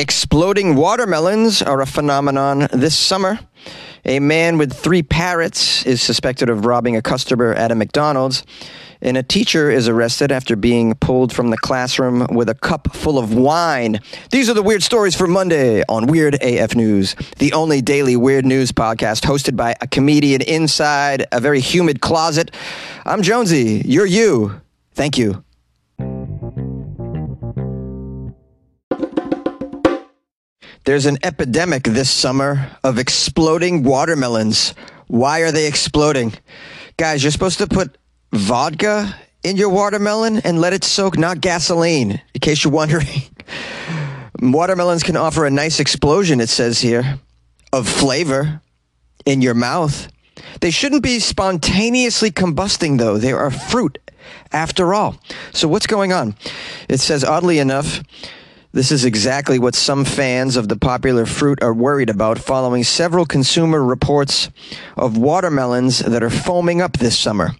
Exploding watermelons are a phenomenon this summer. A man with three parrots is suspected of robbing a customer at a McDonald's, and a teacher is arrested after being pulled from the classroom with a cup full of wine. These are the weird stories for Monday on Weird AF News, the only daily weird news podcast hosted by a comedian inside a very humid closet. I'm Jonesy. You're you. Thank you. There's an epidemic this summer of exploding watermelons. Why are they exploding? Guys, you're supposed to put vodka in your watermelon and let it soak, not gasoline, in case you're wondering. Watermelons can offer a nice explosion, it says here, of flavor in your mouth. They shouldn't be spontaneously combusting, though. They are fruit, after all. So, what's going on? It says, oddly enough, this is exactly what some fans of the popular fruit are worried about following several consumer reports of watermelons that are foaming up this summer.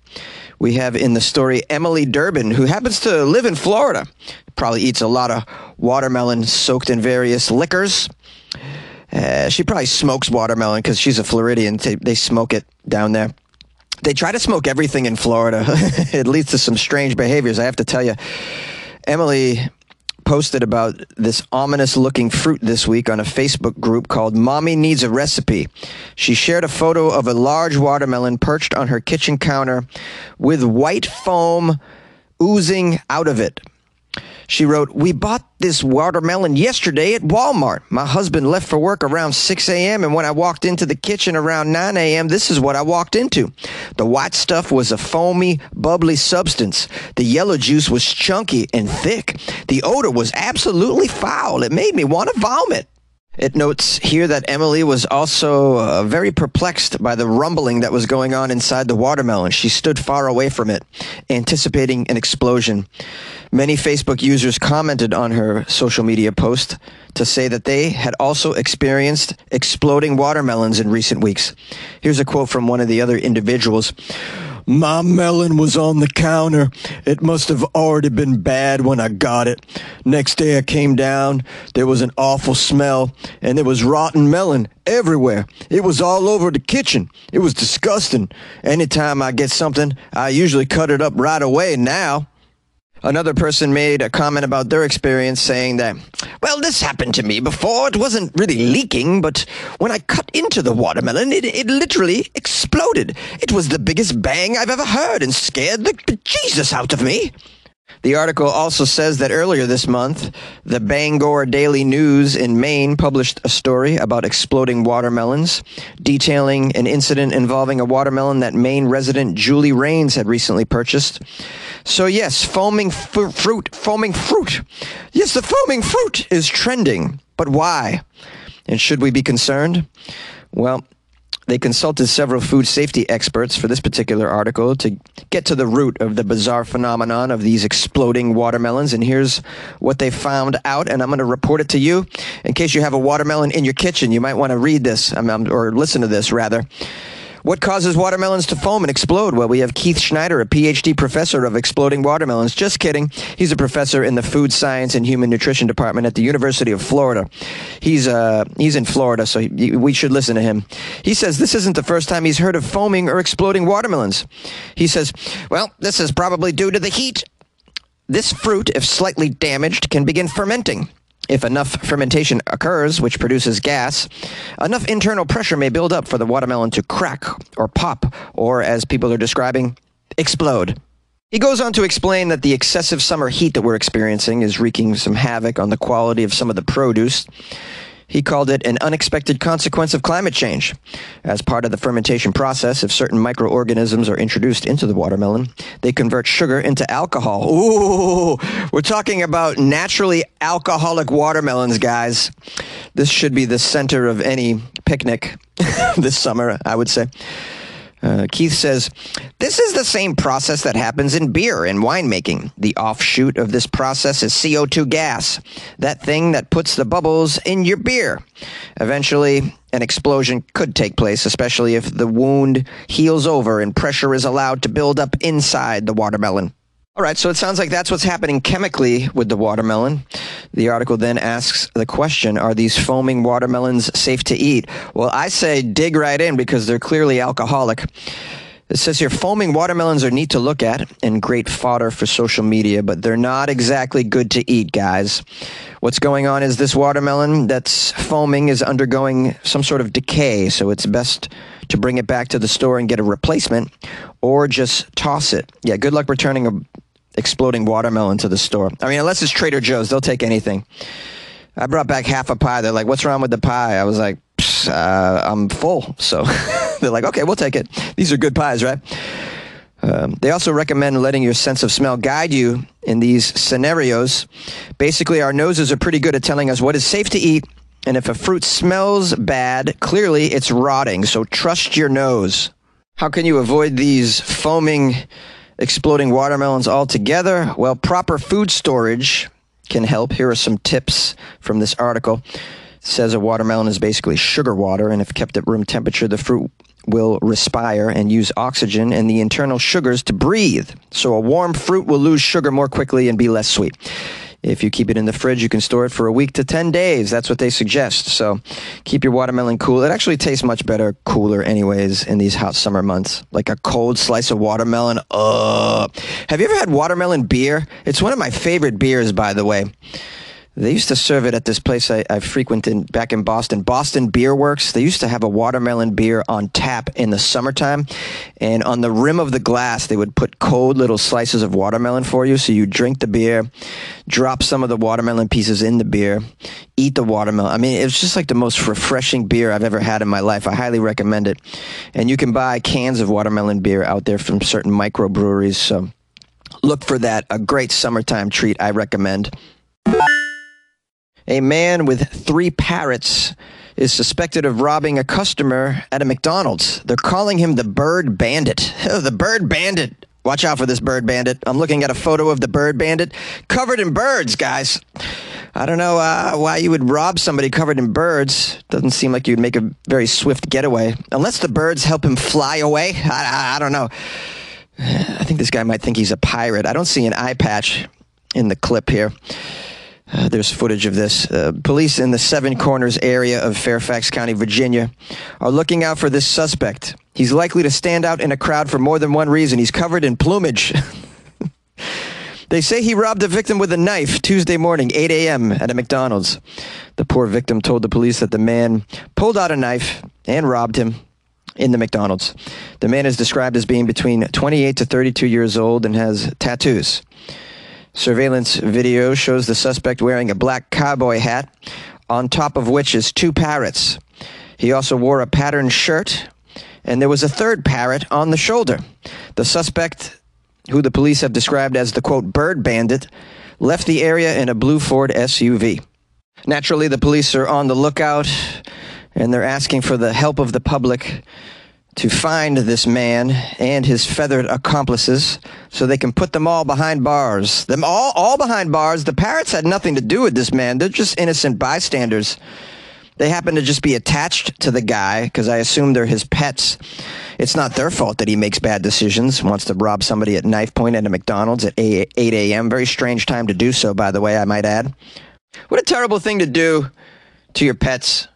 We have in the story Emily Durbin, who happens to live in Florida, probably eats a lot of watermelon soaked in various liquors. Uh, she probably smokes watermelon because she's a Floridian. They, they smoke it down there. They try to smoke everything in Florida. it leads to some strange behaviors, I have to tell you. Emily posted about this ominous looking fruit this week on a Facebook group called Mommy Needs a Recipe. She shared a photo of a large watermelon perched on her kitchen counter with white foam oozing out of it. She wrote, We bought this watermelon yesterday at Walmart. My husband left for work around 6 a.m., and when I walked into the kitchen around 9 a.m., this is what I walked into. The white stuff was a foamy, bubbly substance. The yellow juice was chunky and thick. The odor was absolutely foul. It made me want to vomit. It notes here that Emily was also uh, very perplexed by the rumbling that was going on inside the watermelon. She stood far away from it, anticipating an explosion. Many Facebook users commented on her social media post to say that they had also experienced exploding watermelons in recent weeks. Here's a quote from one of the other individuals. My melon was on the counter. It must have already been bad when I got it. Next day I came down. There was an awful smell, and there was rotten melon everywhere. It was all over the kitchen. It was disgusting. Anytime I get something, I usually cut it up right away now. Another person made a comment about their experience saying that, well, this happened to me before. It wasn't really leaking, but when I cut into the watermelon, it, it literally exploded. It was the biggest bang I've ever heard and scared the Jesus out of me. The article also says that earlier this month, the Bangor Daily News in Maine published a story about exploding watermelons, detailing an incident involving a watermelon that Maine resident Julie Rains had recently purchased. So, yes, foaming fruit, foaming fruit. Yes, the foaming fruit is trending. But why? And should we be concerned? Well, they consulted several food safety experts for this particular article to get to the root of the bizarre phenomenon of these exploding watermelons. And here's what they found out, and I'm going to report it to you. In case you have a watermelon in your kitchen, you might want to read this, um, or listen to this, rather. What causes watermelons to foam and explode? Well, we have Keith Schneider, a PhD professor of exploding watermelons. Just kidding. He's a professor in the Food Science and Human Nutrition Department at the University of Florida. He's uh, he's in Florida, so he, we should listen to him. He says this isn't the first time he's heard of foaming or exploding watermelons. He says, well, this is probably due to the heat. This fruit, if slightly damaged, can begin fermenting. If enough fermentation occurs, which produces gas, enough internal pressure may build up for the watermelon to crack or pop, or as people are describing, explode. He goes on to explain that the excessive summer heat that we're experiencing is wreaking some havoc on the quality of some of the produce. He called it an unexpected consequence of climate change. As part of the fermentation process, if certain microorganisms are introduced into the watermelon, they convert sugar into alcohol. Ooh, we're talking about naturally alcoholic watermelons, guys. This should be the center of any picnic this summer, I would say. Uh, Keith says, This is the same process that happens in beer and winemaking. The offshoot of this process is CO2 gas, that thing that puts the bubbles in your beer. Eventually, an explosion could take place, especially if the wound heals over and pressure is allowed to build up inside the watermelon. All right, so it sounds like that's what's happening chemically with the watermelon. The article then asks the question Are these foaming watermelons safe to eat? Well, I say dig right in because they're clearly alcoholic. It says here foaming watermelons are neat to look at and great fodder for social media, but they're not exactly good to eat, guys. What's going on is this watermelon that's foaming is undergoing some sort of decay, so it's best to bring it back to the store and get a replacement or just toss it. Yeah, good luck returning a exploding watermelon to the store. I mean, unless it's Trader Joe's, they'll take anything. I brought back half a pie. They're like, "What's wrong with the pie?" I was like, uh, "I'm full." So they're like, "Okay, we'll take it. These are good pies, right?" Um, they also recommend letting your sense of smell guide you in these scenarios. Basically, our noses are pretty good at telling us what is safe to eat, and if a fruit smells bad, clearly it's rotting. So trust your nose. How can you avoid these foaming, exploding watermelons altogether? Well, proper food storage can help. Here are some tips from this article. It says a watermelon is basically sugar water, and if kept at room temperature, the fruit will respire and use oxygen and the internal sugars to breathe. So a warm fruit will lose sugar more quickly and be less sweet. If you keep it in the fridge, you can store it for a week to 10 days. That's what they suggest. So keep your watermelon cool. It actually tastes much better cooler, anyways, in these hot summer months. Like a cold slice of watermelon. Uh, have you ever had watermelon beer? It's one of my favorite beers, by the way. They used to serve it at this place I, I, frequented back in Boston, Boston Beer Works. They used to have a watermelon beer on tap in the summertime. And on the rim of the glass, they would put cold little slices of watermelon for you. So you drink the beer, drop some of the watermelon pieces in the beer, eat the watermelon. I mean, it was just like the most refreshing beer I've ever had in my life. I highly recommend it. And you can buy cans of watermelon beer out there from certain microbreweries. So look for that. A great summertime treat I recommend. A man with three parrots is suspected of robbing a customer at a McDonald's. They're calling him the Bird Bandit. Oh, the Bird Bandit. Watch out for this Bird Bandit. I'm looking at a photo of the Bird Bandit covered in birds, guys. I don't know uh, why you would rob somebody covered in birds. Doesn't seem like you'd make a very swift getaway. Unless the birds help him fly away. I, I, I don't know. I think this guy might think he's a pirate. I don't see an eye patch in the clip here. Uh, there's footage of this. Uh, police in the Seven Corners area of Fairfax County, Virginia, are looking out for this suspect. He's likely to stand out in a crowd for more than one reason. He's covered in plumage. they say he robbed a victim with a knife Tuesday morning, 8 a.m., at a McDonald's. The poor victim told the police that the man pulled out a knife and robbed him in the McDonald's. The man is described as being between 28 to 32 years old and has tattoos. Surveillance video shows the suspect wearing a black cowboy hat, on top of which is two parrots. He also wore a patterned shirt, and there was a third parrot on the shoulder. The suspect, who the police have described as the quote, bird bandit, left the area in a blue Ford SUV. Naturally, the police are on the lookout and they're asking for the help of the public to find this man and his feathered accomplices so they can put them all behind bars. Them all all behind bars. The parrots had nothing to do with this man. They're just innocent bystanders. They happen to just be attached to the guy because I assume they're his pets. It's not their fault that he makes bad decisions, wants to rob somebody at knife point at a McDonald's at 8 a.m. Very strange time to do so, by the way, I might add. What a terrible thing to do to your pets.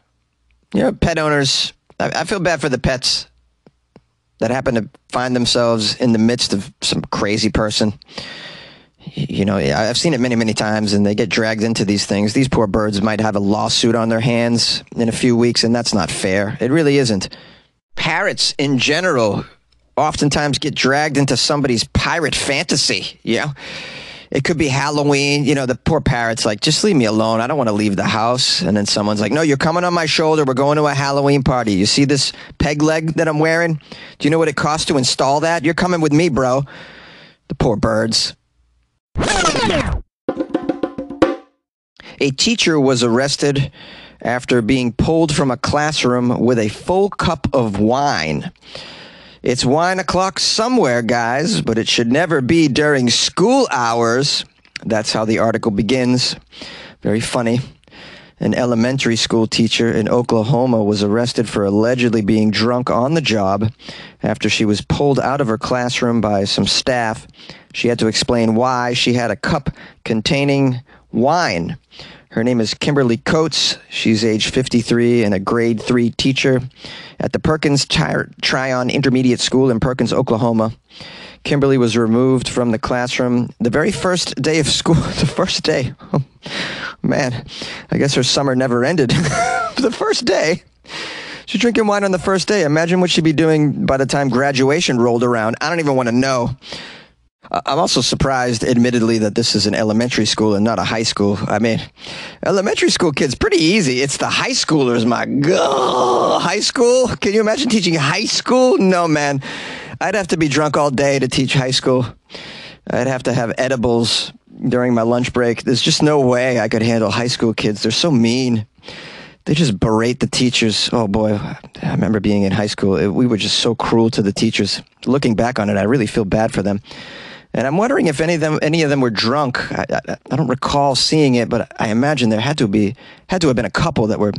You know, pet owners, I, I feel bad for the pets that happen to find themselves in the midst of some crazy person. You know, I've seen it many, many times, and they get dragged into these things. These poor birds might have a lawsuit on their hands in a few weeks, and that's not fair. It really isn't. Parrots in general oftentimes get dragged into somebody's pirate fantasy, you know? It could be Halloween. You know, the poor parrot's like, just leave me alone. I don't want to leave the house. And then someone's like, no, you're coming on my shoulder. We're going to a Halloween party. You see this peg leg that I'm wearing? Do you know what it costs to install that? You're coming with me, bro. The poor birds. A teacher was arrested after being pulled from a classroom with a full cup of wine. It's wine o'clock somewhere, guys, but it should never be during school hours. That's how the article begins. Very funny. an elementary school teacher in Oklahoma was arrested for allegedly being drunk on the job after she was pulled out of her classroom by some staff. She had to explain why she had a cup containing wine. Her name is Kimberly Coates. She's age 53 and a grade 3 teacher at the Perkins Tryon Intermediate School in Perkins, Oklahoma. Kimberly was removed from the classroom the very first day of school. The first day. Oh, man, I guess her summer never ended. the first day. She's drinking wine on the first day. Imagine what she'd be doing by the time graduation rolled around. I don't even want to know. I'm also surprised, admittedly, that this is an elementary school and not a high school. I mean, elementary school kids, pretty easy. It's the high schoolers, my God. High school? Can you imagine teaching high school? No, man. I'd have to be drunk all day to teach high school. I'd have to have edibles during my lunch break. There's just no way I could handle high school kids. They're so mean. They just berate the teachers. Oh boy, I remember being in high school. We were just so cruel to the teachers. Looking back on it, I really feel bad for them. And I'm wondering if any of them any of them were drunk. I, I, I don't recall seeing it, but I imagine there had to be had to have been a couple that were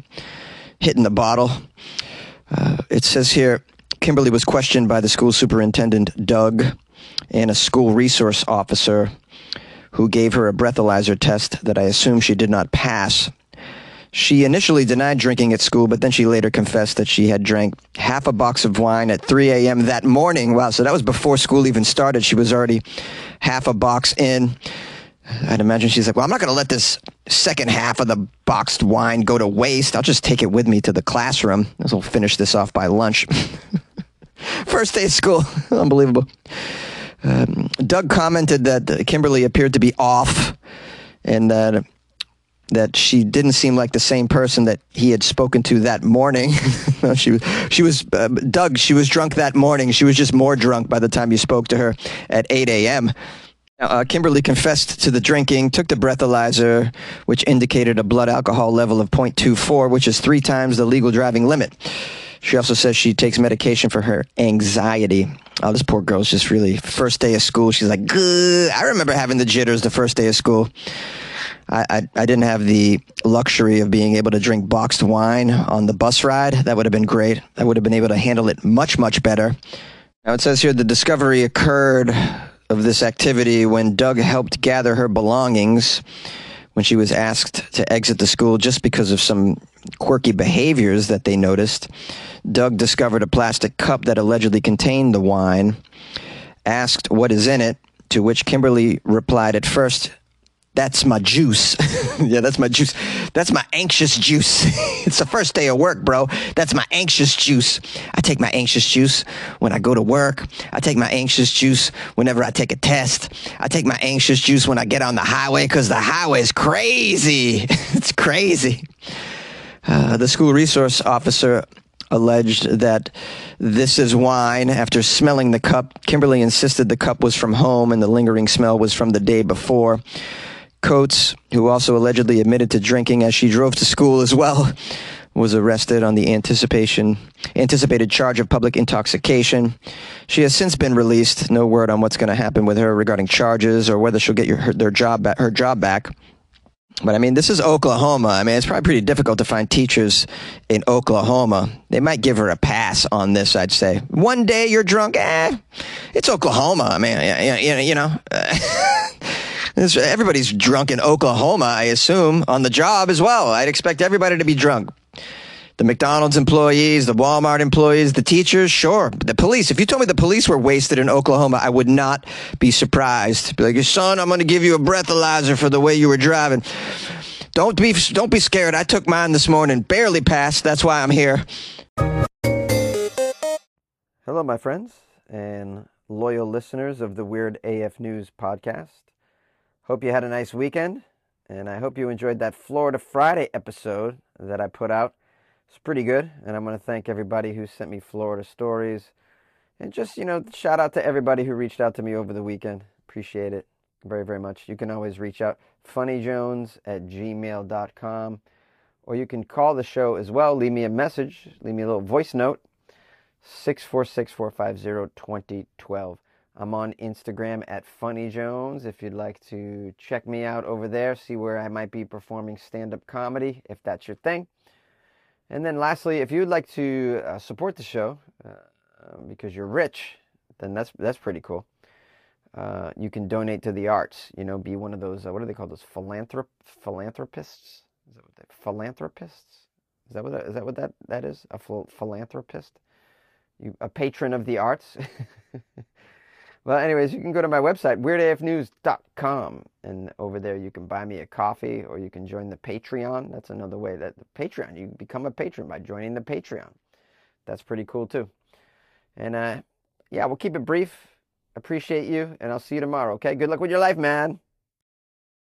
hitting the bottle. Uh, it says here Kimberly was questioned by the school superintendent, Doug, and a school resource officer who gave her a breathalyzer test that I assume she did not pass. She initially denied drinking at school, but then she later confessed that she had drank half a box of wine at 3 a.m. that morning. Wow, so that was before school even started. She was already half a box in. I'd imagine she's like, well, I'm not going to let this second half of the boxed wine go to waste. I'll just take it with me to the classroom. As we'll finish this off by lunch. First day of school. Unbelievable. Um, Doug commented that Kimberly appeared to be off and that that she didn't seem like the same person that he had spoken to that morning. she was, she was uh, Doug. She was drunk that morning. She was just more drunk by the time you spoke to her at 8 a.m. Uh, Kimberly confessed to the drinking, took the breathalyzer, which indicated a blood alcohol level of 0.24, which is three times the legal driving limit. She also says she takes medication for her anxiety. Oh, this poor girl's just really first day of school. She's like. I remember having the jitters the first day of school. I, I, didn't have the luxury of being able to drink boxed wine on the bus ride. That would have been great. I would have been able to handle it much, much better. Now it says here the discovery occurred of this activity when Doug helped gather her belongings when she was asked to exit the school just because of some quirky behaviors that they noticed. Doug discovered a plastic cup that allegedly contained the wine, asked what is in it, to which Kimberly replied at first, that's my juice. yeah, that's my juice. That's my anxious juice. it's the first day of work, bro. That's my anxious juice. I take my anxious juice when I go to work. I take my anxious juice whenever I take a test. I take my anxious juice when I get on the highway because the highway is crazy. it's crazy. Uh, the school resource officer alleged that this is wine. After smelling the cup, Kimberly insisted the cup was from home and the lingering smell was from the day before. Coates, who also allegedly admitted to drinking as she drove to school as well, was arrested on the anticipation anticipated charge of public intoxication. She has since been released. No word on what's going to happen with her regarding charges or whether she'll get your, her, their job back, her job back. But I mean, this is Oklahoma. I mean, it's probably pretty difficult to find teachers in Oklahoma. They might give her a pass on this, I'd say. One day you're drunk, eh? It's Oklahoma. I mean, you you know. Everybody's drunk in Oklahoma, I assume, on the job as well. I'd expect everybody to be drunk. The McDonald's employees, the Walmart employees, the teachers, sure. The police, if you told me the police were wasted in Oklahoma, I would not be surprised. Be like, son, I'm going to give you a breathalyzer for the way you were driving. Don't be, don't be scared. I took mine this morning, barely passed. That's why I'm here. Hello, my friends and loyal listeners of the Weird AF News podcast. Hope you had a nice weekend, and I hope you enjoyed that Florida Friday episode that I put out. It's pretty good, and I'm going to thank everybody who sent me Florida stories. And just, you know, shout out to everybody who reached out to me over the weekend. Appreciate it very, very much. You can always reach out funnyjones at gmail.com, or you can call the show as well. Leave me a message, leave me a little voice note 646 450 2012. I'm on Instagram at Funny Jones if you'd like to check me out over there, see where I might be performing stand up comedy if that's your thing. And then lastly, if you'd like to uh, support the show uh, because you're rich, then that's that's pretty cool. Uh, you can donate to the arts. You know, be one of those. Uh, what are they called? Those philanthrop philanthropists. Is that what they philanthropists? Is that what that, is that what that that is? A phil- philanthropist? You a patron of the arts? well, anyways, you can go to my website weirdafnews.com, and over there you can buy me a coffee, or you can join the Patreon. That's another way that the Patreon. You become a patron by joining the Patreon. That's pretty cool too. And uh, yeah, we'll keep it brief. Appreciate you, and I'll see you tomorrow. Okay, good luck with your life, man.